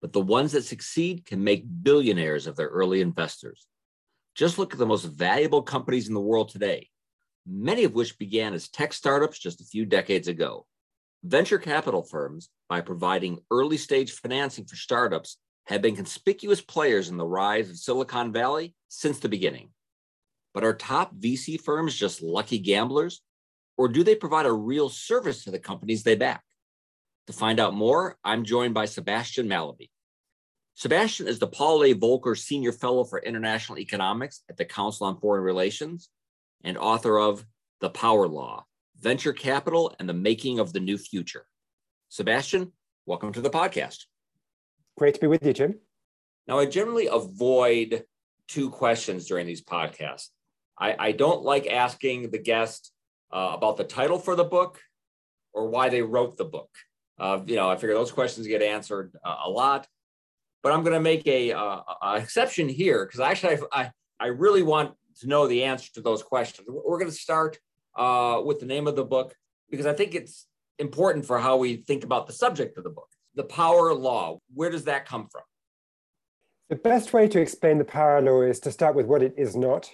but the ones that succeed can make billionaires of their early investors. Just look at the most valuable companies in the world today, many of which began as tech startups just a few decades ago. Venture capital firms, by providing early stage financing for startups, have been conspicuous players in the rise of Silicon Valley since the beginning. But are top VC firms just lucky gamblers? Or do they provide a real service to the companies they back? To find out more, I'm joined by Sebastian Mallaby. Sebastian is the Paul A. Volcker Senior Fellow for International Economics at the Council on Foreign Relations and author of The Power Law Venture Capital and the Making of the New Future. Sebastian, welcome to the podcast. Great to be with you, Jim. Now, I generally avoid two questions during these podcasts. I, I don't like asking the guest uh, about the title for the book or why they wrote the book. Uh, you know, I figure those questions get answered uh, a lot, but I'm going to make a, uh, a, exception here because actually I, I really want to know the answer to those questions. We're going to start uh, with the name of the book because I think it's important for how we think about the subject of the book. The power law. Where does that come from? The best way to explain the power law is to start with what it is not.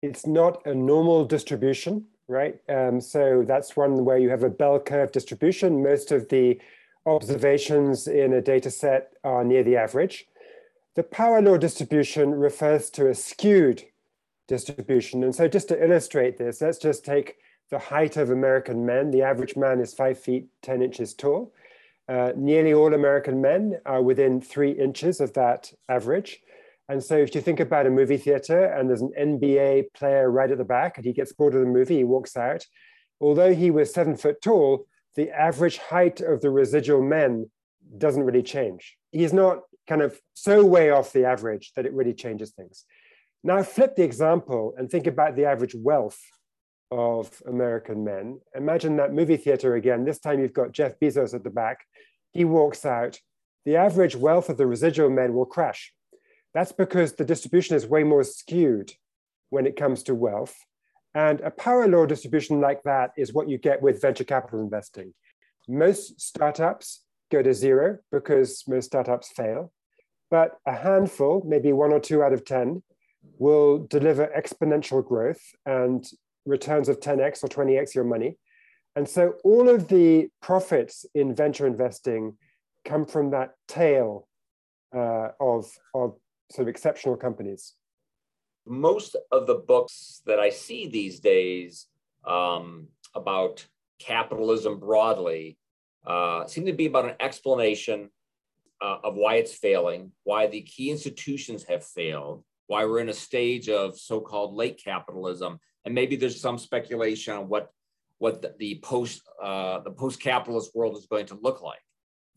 It's not a normal distribution right? Um, so that's one where you have a bell curve distribution. Most of the observations in a data set are near the average. The power law distribution refers to a skewed distribution. And so just to illustrate this, let's just take the height of American men. The average man is five feet, 10 inches tall. Uh, nearly all American men are within three inches of that average. And so if you think about a movie theater and there's an NBA player right at the back and he gets bored of the movie, he walks out. Although he was seven foot tall, the average height of the residual men doesn't really change. He's not kind of so way off the average that it really changes things. Now flip the example and think about the average wealth of American men. Imagine that movie theater again. This time you've got Jeff Bezos at the back. He walks out. The average wealth of the residual men will crash that's because the distribution is way more skewed when it comes to wealth. And a power law distribution like that is what you get with venture capital investing. Most startups go to zero because most startups fail, but a handful, maybe one or two out of 10, will deliver exponential growth and returns of 10x or 20x your money. And so all of the profits in venture investing come from that tail uh, of, of sort of exceptional companies? Most of the books that I see these days um, about capitalism broadly uh, seem to be about an explanation uh, of why it's failing, why the key institutions have failed, why we're in a stage of so-called late capitalism, and maybe there's some speculation on what what the, the post uh, the post-capitalist world is going to look like.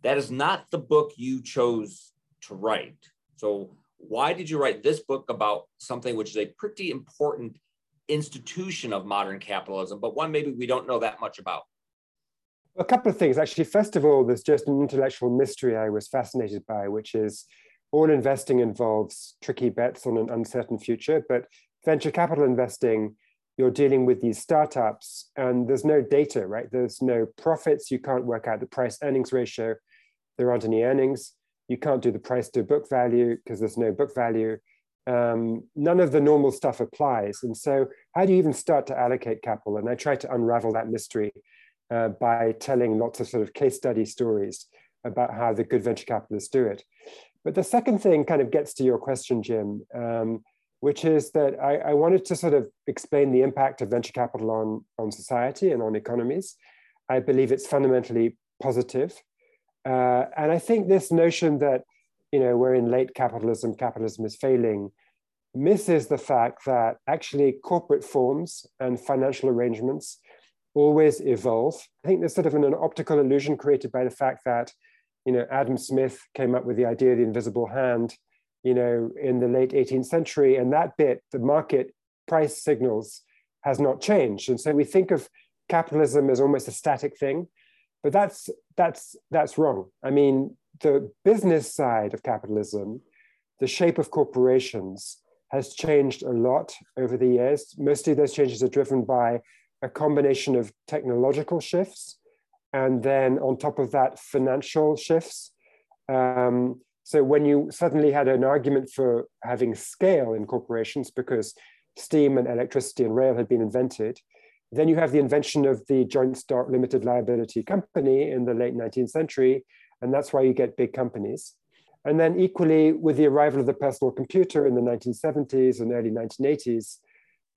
That is not the book you chose to write. So why did you write this book about something which is a pretty important institution of modern capitalism, but one maybe we don't know that much about? A couple of things. Actually, first of all, there's just an intellectual mystery I was fascinated by, which is all investing involves tricky bets on an uncertain future, but venture capital investing, you're dealing with these startups and there's no data, right? There's no profits. You can't work out the price earnings ratio. There aren't any earnings you can't do the price to book value because there's no book value. Um, none of the normal stuff applies. And so, how do you even start to allocate capital? And I try to unravel that mystery uh, by telling lots of sort of case study stories about how the good venture capitalists do it. But the second thing kind of gets to your question, Jim, um, which is that I, I, wanted to sort of explain the impact of venture capital on, on society and on economies. I believe it's fundamentally positive. Uh, and I think this notion that you know we're in late capitalism, capitalism is failing, misses the fact that actually corporate forms and financial arrangements always evolve. I think there's sort of an, an optical illusion created by the fact that you know Adam Smith came up with the idea of the invisible hand you know, in the late 18th century. And that bit, the market price signals, has not changed. And so we think of capitalism as almost a static thing, but that's that's that's wrong. I mean, the business side of capitalism, the shape of corporations has changed a lot over the years. Mostly those changes are driven by a combination of technological shifts and then on top of that, financial shifts. Um, so when you suddenly had an argument for having scale in corporations because steam and electricity and rail had been invented, then you have the invention of the joint stock limited liability company in the late 19th century, and that's why you get big companies. And then equally with the arrival of the personal computer in the 1970s and early 1980s,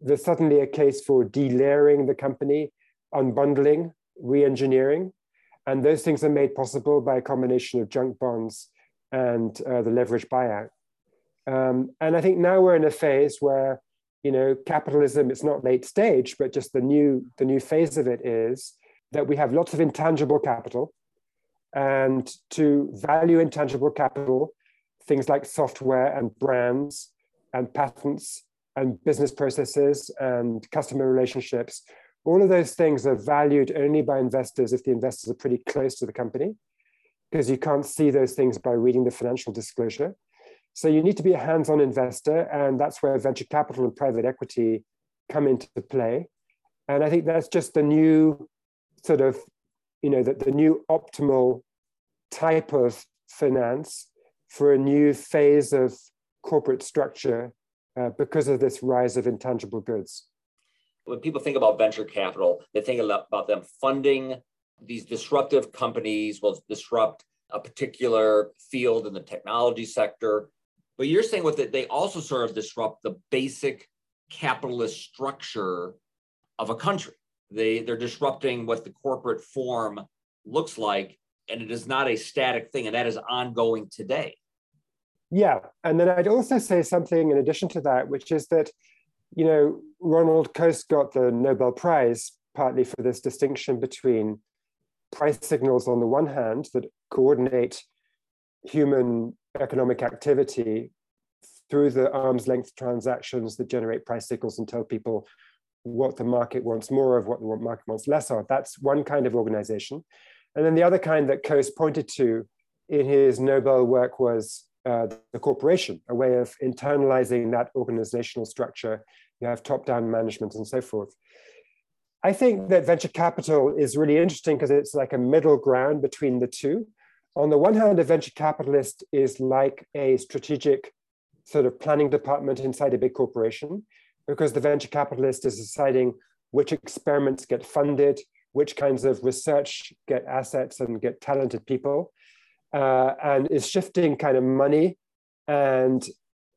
there's suddenly a case for delayering the company, unbundling, re-engineering, and those things are made possible by a combination of junk bonds and uh, the leverage buyout. Um, and I think now we're in a phase where, you know, capitalism, it's not late stage, but just the new, the new phase of it is that we have lots of intangible capital. And to value intangible capital, things like software and brands and patents and business processes and customer relationships, all of those things are valued only by investors if the investors are pretty close to the company because you can't see those things by reading the financial disclosure. So you need to be a hands-on investor, and that's where venture capital and private equity come into play. And I think that's just the new sort of, you know, the, the new optimal type of finance for a new phase of corporate structure uh, because of this rise of intangible goods. When people think about venture capital, they think about them funding these disruptive companies will disrupt a particular field in the technology sector. But you're saying with it, they also sort of disrupt the basic capitalist structure of a country. They, they're disrupting what the corporate form looks like, and it is not a static thing, and that is ongoing today. Yeah. And then I'd also say something in addition to that, which is that, you know, Ronald Coase got the Nobel Prize partly for this distinction between price signals on the one hand that coordinate human economic activity through the arm's length transactions that generate price signals and tell people what the market wants more of, what the market wants less of. That's one kind of organization. And then the other kind that Coase pointed to in his Nobel work was uh, the corporation, a way of internalizing that organizational structure. You have top down management and so forth. I think that venture capital is really interesting because it's like a middle ground between the two. On the one hand, a venture capitalist is like a strategic sort of planning department inside a big corporation because the venture capitalist is deciding which experiments get funded, which kinds of research get assets and get talented people, uh, and is shifting kind of money and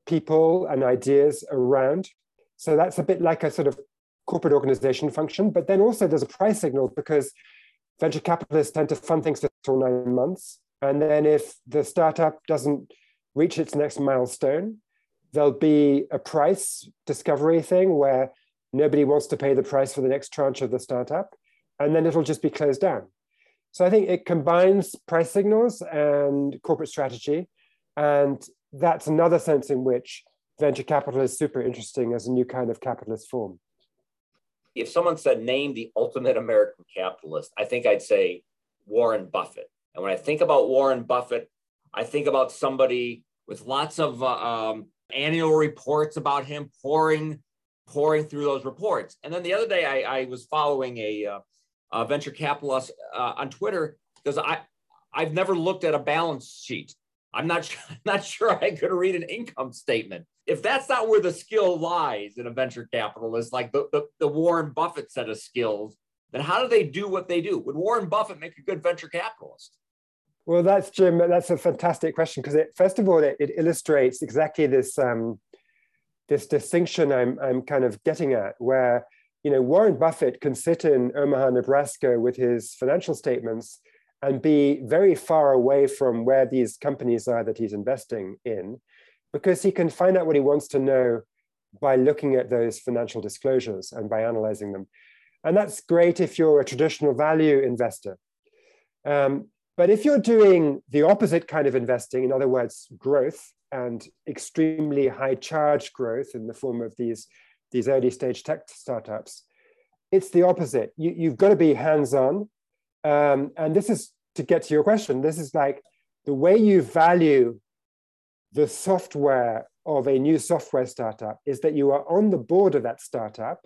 people and ideas around. So that's a bit like a sort of corporate organization function, but then also there's a price signal because venture capitalists tend to fund things for nine months. And then if the startup doesn't reach its next milestone, there'll be a price discovery thing where nobody wants to pay the price for the next tranche of the startup, and then it'll just be closed down. So I think it combines price signals and corporate strategy. And that's another sense in which venture capital is super interesting as a new kind of capitalist form if someone said name the ultimate American capitalist, I think I'd say Warren Buffett. And when I think about Warren Buffett, I think about somebody with lots of uh, um, annual reports about him poring poring through those reports. And then the other day, I, I was following a, uh, a venture capitalist uh, on Twitter because I I've never looked at a balance sheet. I'm not I'm not sure I could read an income statement if that's not where the skill lies in a venture capitalist, like the, the, the Warren Buffett set of skills, then how do they do what they do? Would Warren Buffett make a good venture capitalist? Well, that's Jim. That's a fantastic question because first of all, it, it illustrates exactly this um, this distinction I'm I'm kind of getting at, where you know Warren Buffett can sit in Omaha, Nebraska, with his financial statements and be very far away from where these companies are that he's investing in, because he can find out what he wants to know by looking at those financial disclosures and by analyzing them. And that's great if you're a traditional value investor. Um, But if you're doing the opposite kind of investing, in other words, growth and extremely high charge growth in the form of these, these early stage tech startups, it's the opposite. You, you've got to be hands on. Um, and this is to get to your question. This is like the way you value the software of a new software startup is that you are on the board of that startup.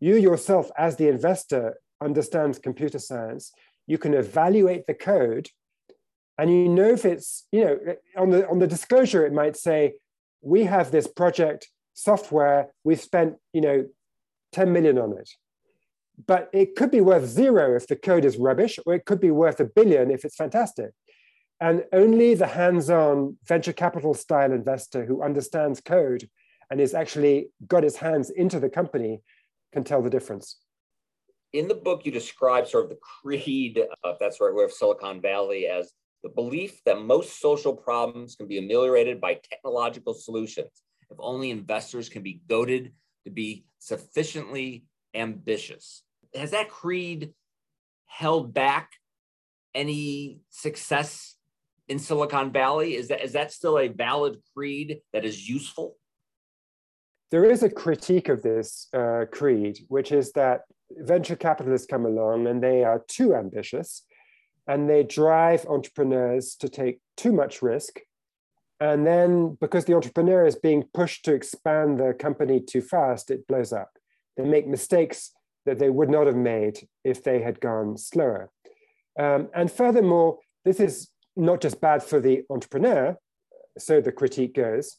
You yourself, as the investor, understands computer science. You can evaluate the code, and you know if it's you know on the on the disclosure it might say we have this project software we've spent you know 10 million on it but it could be worth zero if the code is rubbish or it could be worth a billion if it's fantastic and only the hands on venture capital style investor who understands code and is actually got his hands into the company can tell the difference. In the book, you describe sort of the creed, if that's right of Silicon Valley as the belief that most social problems can be ameliorated by technological solutions if only investors can be goaded to be sufficiently ambitious. Has that creed held back any success in Silicon Valley? Is that is that still a valid creed that is useful? There is a critique of this uh, creed, which is that venture capitalists come along and they are too ambitious, and they drive entrepreneurs to take too much risk. And then, because the entrepreneur is being pushed to expand the company too fast, it blows up. They make mistakes that they would not have made if they had gone slower. Um, and furthermore, this is not just bad for the entrepreneur, so the critique goes,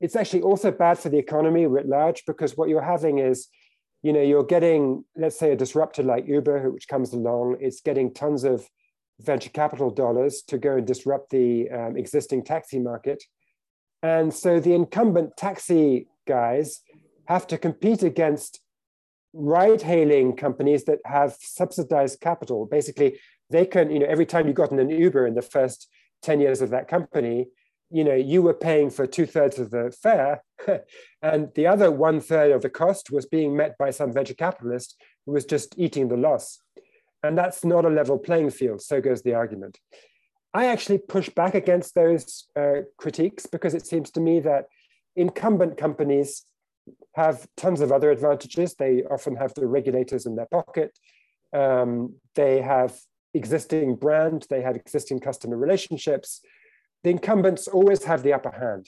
it's actually also bad for the economy writ large because what you're having is, you know, you're getting, let's say, a disruptor like Uber, which comes along, it's getting tons of venture capital dollars to go and disrupt the um, existing taxi market. And so the incumbent taxi guys have to compete against ride hailing companies that have subsidized capital. Basically, they can, you know, every time you got in an Uber in the first 10 years of that company, you know, you were paying for two thirds of the fare, and the other one third of the cost was being met by some venture capitalist who was just eating the loss. And that's not a level playing field, so goes the argument. I actually push back against those uh, critiques because it seems to me that incumbent companies have tons of other advantages. They often have the regulators in their pocket. Um, they have existing brand, they have existing customer relationships. The incumbents always have the upper hand.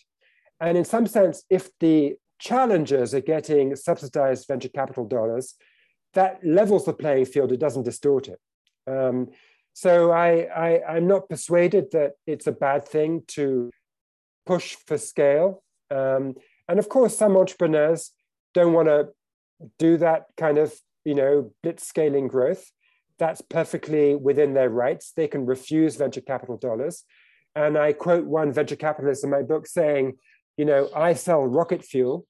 And in some sense, if the challengers are getting subsidized venture capital dollars, that levels the playing field, it doesn't distort it. Um, so I, am not persuaded that it's a bad thing to push for scale. Um, and of course, some entrepreneurs don't want to do that kind of, you know, blitz scaling growth that's perfectly within their rights. They can refuse venture capital dollars. And I quote one venture capitalist in my book saying, you know, I sell rocket fuel.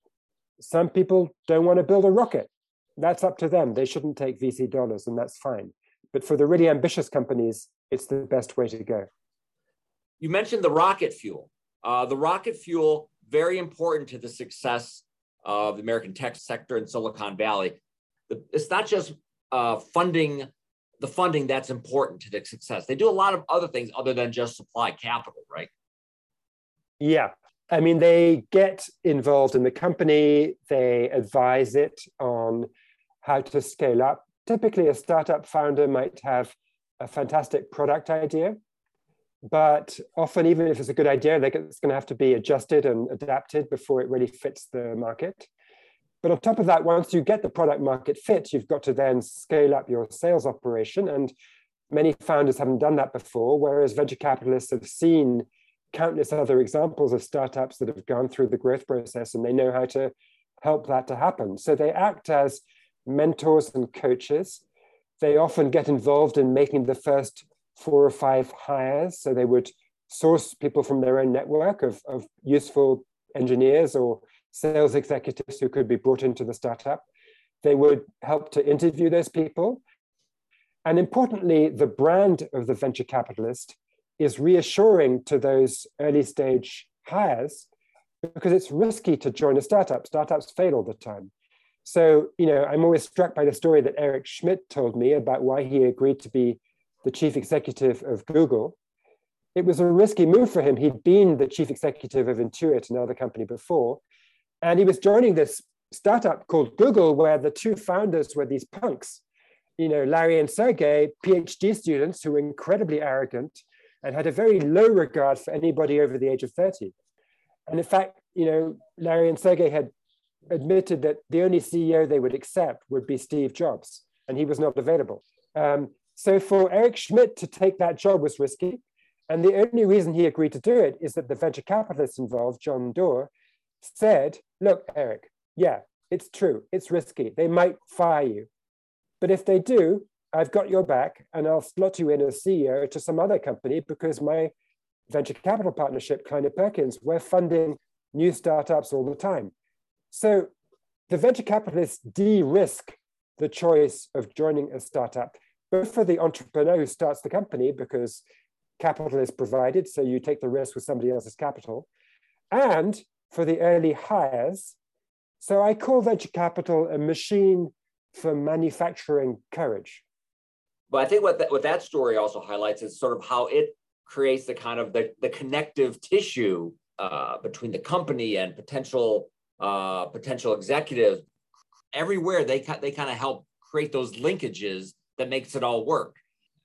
Some people don't want to build a rocket. That's up to them. They shouldn't take VC dollars, and that's fine. But for the really ambitious companies, it's the best way to go. You mentioned the rocket fuel. Uh, the rocket fuel, very important to the success of the American tech sector in Silicon Valley. It's not just uh, funding the funding that's important to the success. They do a lot of other things other than just supply capital, right? Yeah. I mean, they get involved in the company, they advise it on how to scale up. Typically, a startup founder might have a fantastic product idea, but often, even if it's a good idea, it's going to have to be adjusted and adapted before it really fits the market. But on top of that, once you get the product market fit, you've got to then scale up your sales operation. And many founders haven't done that before, whereas venture capitalists have seen countless other examples of startups that have gone through the growth process and they know how to help that to happen. So they act as mentors and coaches. They often get involved in making the first four or five hires. So they would source people from their own network of, of useful engineers or sales executives who could be brought into the startup. They would help to interview those people. And importantly, the brand of the venture capitalist is reassuring to those early stage hires because it's risky to join a startup. Startups fail all the time. So, you know, I'm always struck by the story that Eric Schmidt told me about why he agreed to be the chief executive of Google. it was a risky move for him. He'd been the chief executive of Intuit, another company before, and he was joining this startup called Google, where the two founders were these punks, you know, Larry and Sergey, PhD students who were incredibly arrogant and had a very low regard for anybody over the age of 30. And in fact, you know, Larry and Sergey had admitted that the only CEO they would accept would be Steve Jobs, and he was not available. Um, so for Eric Schmidt to take that job was risky. And the only reason he agreed to do it is that the venture capitalist involved, John Doerr, said, Look, Eric, yeah, it's true, it's risky. They might fire you. But if they do, I've got your back and I'll slot you in as CEO to some other company because my venture capital partnership, Kleiner Perkins, we're funding new startups all the time. So the venture capitalists de-risk the choice of joining a startup, both for the entrepreneur who starts the company because capital is provided, so you take the risk with somebody else's capital, and for the early hires. So I call venture capital a machine for manufacturing courage. But I think what that, what that story also highlights is sort of how it creates the kind of the, the connective tissue uh, between the company and potential uh, potential executives. Everywhere they they kind of help create those linkages that makes it all work.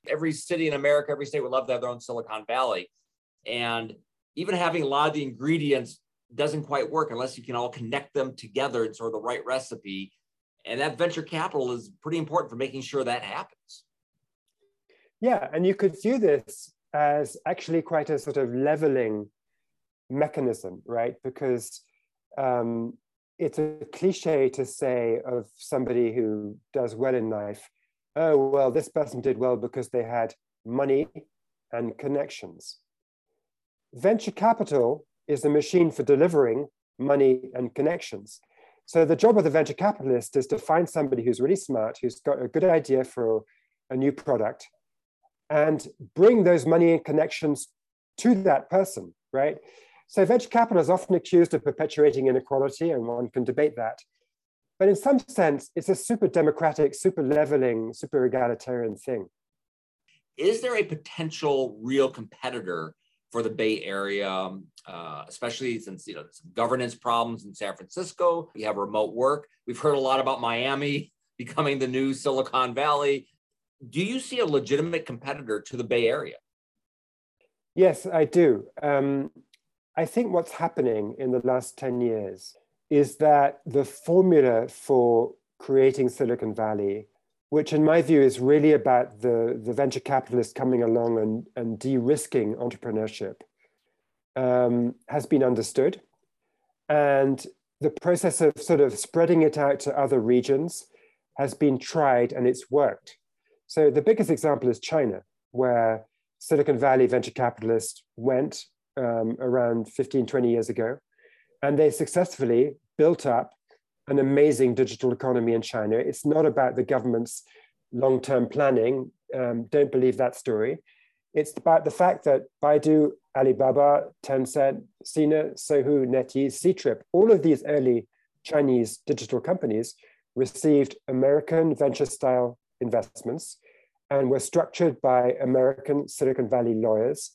Every city in America, every state would love to have their own Silicon Valley, and even having a lot of the ingredients doesn't quite work unless you can all connect them together in sort of the right recipe. And that venture capital is pretty important for making sure that happens. Yeah, and you could view this as actually quite a sort of leveling mechanism, right? Because um, it's a cliche to say of somebody who does well in life, oh, well, this person did well because they had money and connections. Venture capital is a machine for delivering money and connections. So the job of the venture capitalist is to find somebody who's really smart, who's got a good idea for a new product, and bring those money and connections to that person, right? So venture capital is often accused of perpetuating inequality, and one can debate that. But in some sense, it's a super democratic, super leveling, super egalitarian thing. Is there a potential real competitor for the Bay Area, um, uh, especially since you know some governance problems in San Francisco? You have remote work. We've heard a lot about Miami becoming the new Silicon Valley. Do you see a legitimate competitor to the Bay Area? Yes, I do. Um, I think what's happening in the last 10 years is that the formula for creating Silicon Valley, which in my view is really about the, the venture capitalists coming along and, and de-risking entrepreneurship, um, has been understood. And the process of sort of spreading it out to other regions has been tried and it's worked. So the biggest example is China, where Silicon Valley venture capitalists went um, around 15, 20 years ago. And they successfully built up an amazing digital economy in China. It's not about the government's long term planning. Um, don't believe that story. It's about the fact that Baidu, Alibaba, Tencent, Sina, Sohu, NetEase, Ctrip, all of these early Chinese digital companies received American venture style investments and were structured by American Silicon Valley lawyers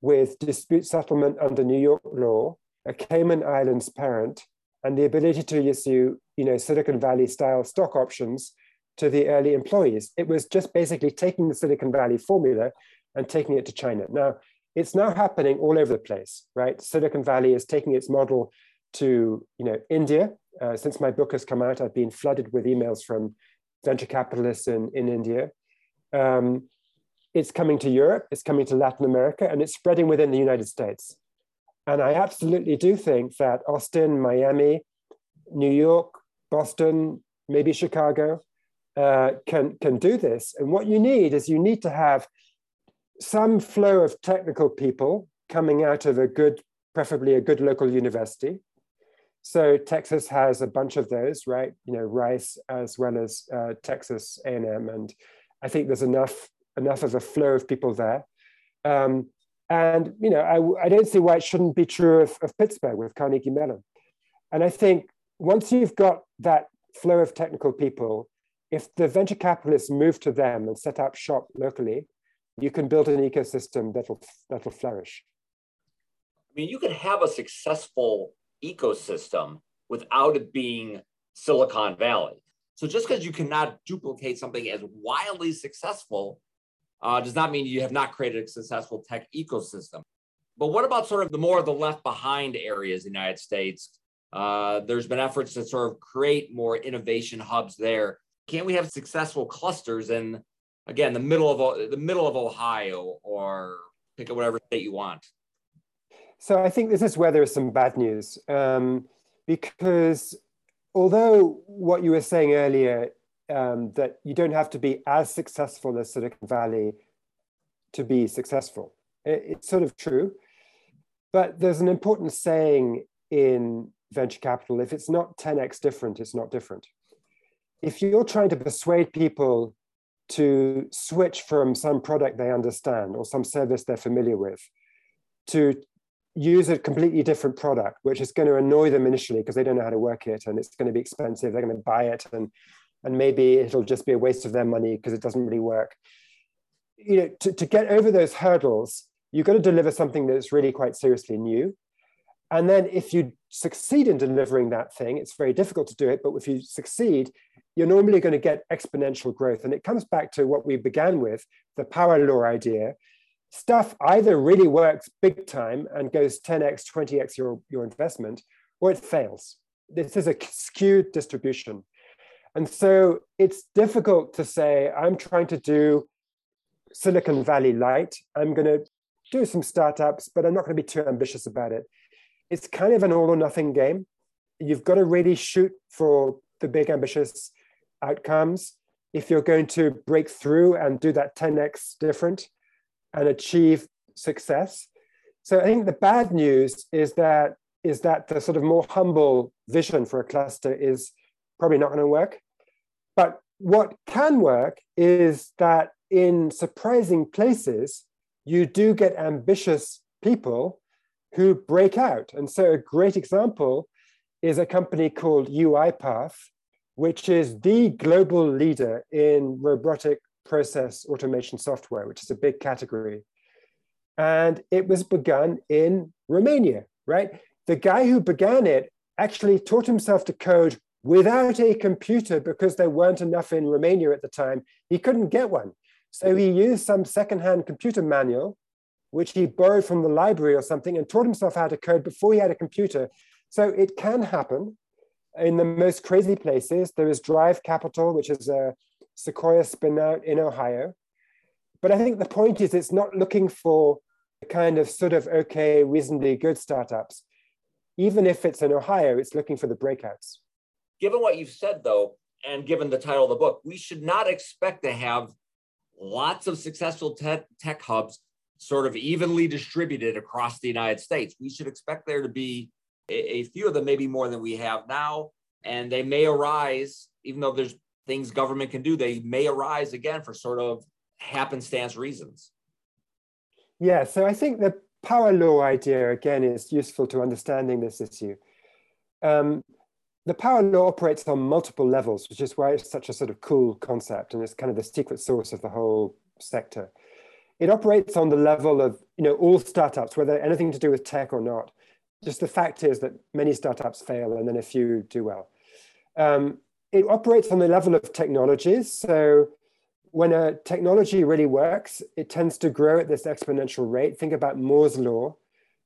with dispute settlement under New York law, a Cayman Islands parent, and the ability to issue, you know, Silicon Valley style stock options to the early employees. It was just basically taking the Silicon Valley formula and taking it to China. Now, it's now happening all over the place, right? Silicon Valley is taking its model to, you know, India. Uh, since my book has come out, I've been flooded with emails from venture capitalists in, in India. Um, it's coming to Europe, it's coming to Latin America, and it's spreading within the United States. And I absolutely do think that Austin, Miami, New York, Boston, maybe Chicago uh, can, can do this. And what you need is you need to have some flow of technical people coming out of a good, preferably a good local university. So Texas has a bunch of those, right? You know, Rice as well as uh, Texas A&M, and I think there's enough enough of a flow of people there. Um, and you know, I, I don't see why it shouldn't be true of, of Pittsburgh with Carnegie Mellon. And I think once you've got that flow of technical people, if the venture capitalists move to them and set up shop locally, you can build an ecosystem that'll that'll flourish. I mean, you can have a successful ecosystem without it being Silicon Valley. So just because you cannot duplicate something as wildly successful uh, does not mean you have not created a successful tech ecosystem. But what about sort of the more of the left behind areas in the United States? Uh, there's been efforts to sort of create more innovation hubs there. Can't we have successful clusters in, again, the middle of the middle of Ohio or pick up whatever state you want? So I think this is where there is some bad news um, because although what you were saying earlier um, that you don't have to be as successful as Silicon Valley to be successful, it, it's sort of true. But there's an important saying in venture capital if it's not 10x different, it's not different. If you're trying to persuade people to switch from some product they understand or some service they're familiar with to use a completely different product, which is going to annoy them initially because they don't know how to work it and it's going to be expensive. They're going to buy it and, and maybe it'll just be a waste of their money because it doesn't really work. You know, to, to get over those hurdles, you've got to deliver something that's really quite seriously new. And then if you succeed in delivering that thing, it's very difficult to do it, but if you succeed, you're normally going to get exponential growth. And it comes back to what we began with, the power law idea, stuff either really works big time and goes 10x, 20x your, your investment, or it fails. This is a skewed distribution. And so it's difficult to say, I'm trying to do Silicon Valley light. I'm going to do some startups, but I'm not going to be too ambitious about it. It's kind of an all or nothing game. You've got to really shoot for the big ambitious outcomes. If you're going to break through and do that 10x different, and achieve success. So I think the bad news is that is that the sort of more humble vision for a cluster is probably not going to work. But what can work is that in surprising places, you do get ambitious people who break out. And so a great example is a company called UiPath, which is the global leader in robotic process automation software, which is a big category. And it was begun in Romania, right? The guy who began it actually taught himself to code without a computer because there weren't enough in Romania at the time. He couldn't get one. So he used some secondhand computer manual, which he borrowed from the library or something, and taught himself how to code before he had a computer. So it can happen in the most crazy places. There is Drive Capital, which is a Sequoia spinout in Ohio. But I think the point is it's not looking for the kind of sort of okay, reasonably good startups. Even if it's in Ohio, it's looking for the breakouts. Given what you've said, though, and given the title of the book, we should not expect to have lots of successful tech, hubs sort of evenly distributed across the United States. We should expect there to be a, a few of them, maybe more than we have now, and they may arise, even though there's things government can do, they may arise again for sort of happenstance reasons. Yeah, so I think the power law idea, again, is useful to understanding this issue. Um, the power law operates on multiple levels, which is why it's such a sort of cool concept and it's kind of the secret source of the whole sector. It operates on the level of you know all startups, whether anything to do with tech or not. Just the fact is that many startups fail and then a few do well. Um, it operates on the level of technologies. So when a technology really works, it tends to grow at this exponential rate. Think about Moore's law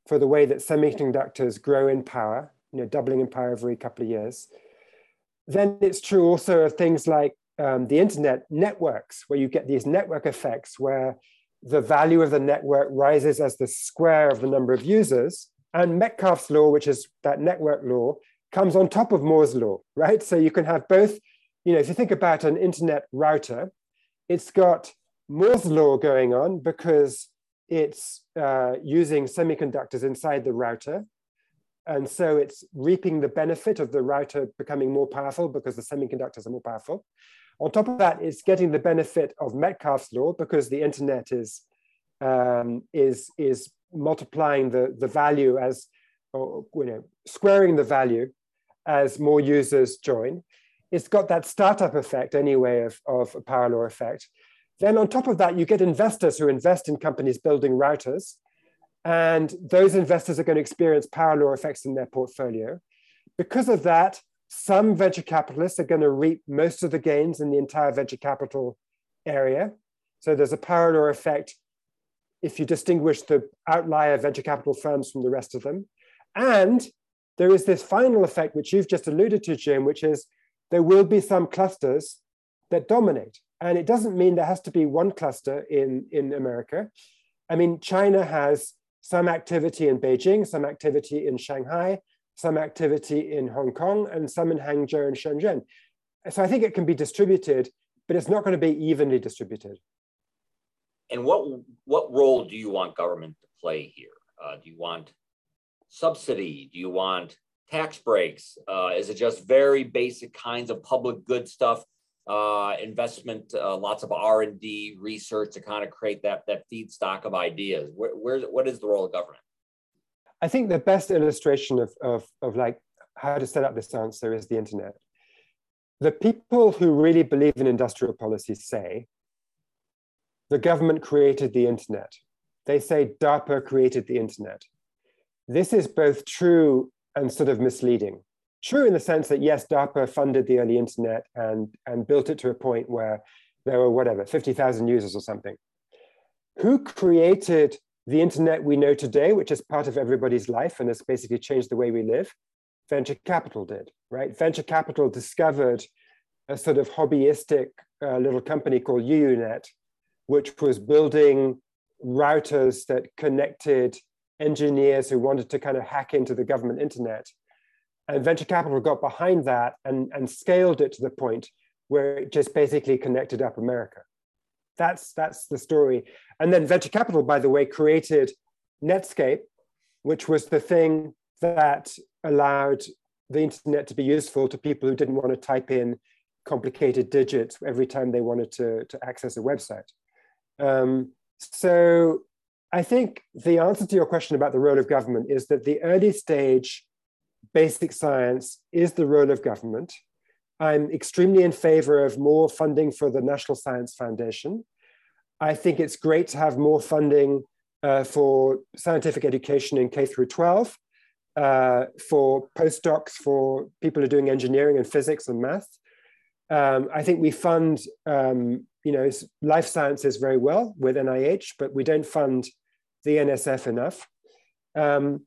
for the way that semiconductors grow in power, you know, doubling in power every couple of years. Then it's true also of things like um, the internet networks, where you get these network effects where the value of the network rises as the square of the number of users. And Metcalfe's law, which is that network law, comes on top of Moore's law, right? So you can have both, you know, if you think about an internet router, it's got Moore's law going on because it's uh, using semiconductors inside the router. And so it's reaping the benefit of the router becoming more powerful because the semiconductors are more powerful. On top of that, it's getting the benefit of Metcalfe's law because the internet is, um, is, is multiplying the, the value as, or, you know, squaring the value as more users join. It's got that startup effect anyway of, of a power law effect. Then on top of that, you get investors who invest in companies building routers. And those investors are going to experience power law effects in their portfolio. Because of that, some venture capitalists are going to reap most of the gains in the entire venture capital area. So there's a power law effect if you distinguish the outlier venture capital firms from the rest of them. And there is this final effect, which you've just alluded to, Jim, which is there will be some clusters that dominate. And it doesn't mean there has to be one cluster in, in America. I mean, China has some activity in Beijing, some activity in Shanghai, some activity in Hong Kong, and some in Hangzhou and Shenzhen. So I think it can be distributed, but it's not going to be evenly distributed. And what what role do you want government to play here? Uh, do you want subsidy? Do you want tax breaks? Uh, is it just very basic kinds of public good stuff? Uh, investment, uh, lots of R and D research to kind of create that that feedstock of ideas. Where, where what is the role of government? I think the best illustration of, of, of like how to set up this answer is the internet. The people who really believe in industrial policy say the government created the internet. They say DARPA created the internet. This is both true and sort of misleading. True in the sense that, yes, DARPA funded the early internet and, and built it to a point where there were whatever, 50,000 users or something. Who created the internet we know today, which is part of everybody's life and has basically changed the way we live? Venture capital did, right? Venture capital discovered a sort of hobbyistic uh, little company called UUNet, which was building routers that connected engineers who wanted to kind of hack into the government internet. And venture capital got behind that and, and scaled it to the point where it just basically connected up America. That's, that's the story. And then venture capital, by the way, created Netscape, which was the thing that allowed the internet to be useful to people who didn't want to type in complicated digits every time they wanted to, to access a website. Um, so I think the answer to your question about the role of government is that the early stage basic science is the role of government. I'm extremely in favor of more funding for the National Science Foundation. I think it's great to have more funding uh, for scientific education in K through 12, uh, for postdocs, for people who are doing engineering and physics and math. Um, I think we fund um, you know, life sciences very well with NIH, but we don't fund the NSF enough. Um,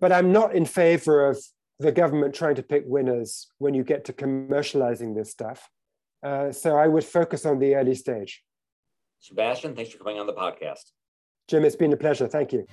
but I'm not in favor of the government trying to pick winners when you get to commercializing this stuff. Uh, so I would focus on the early stage. Sebastian, thanks for coming on the podcast. Jim, it's been a pleasure. Thank you.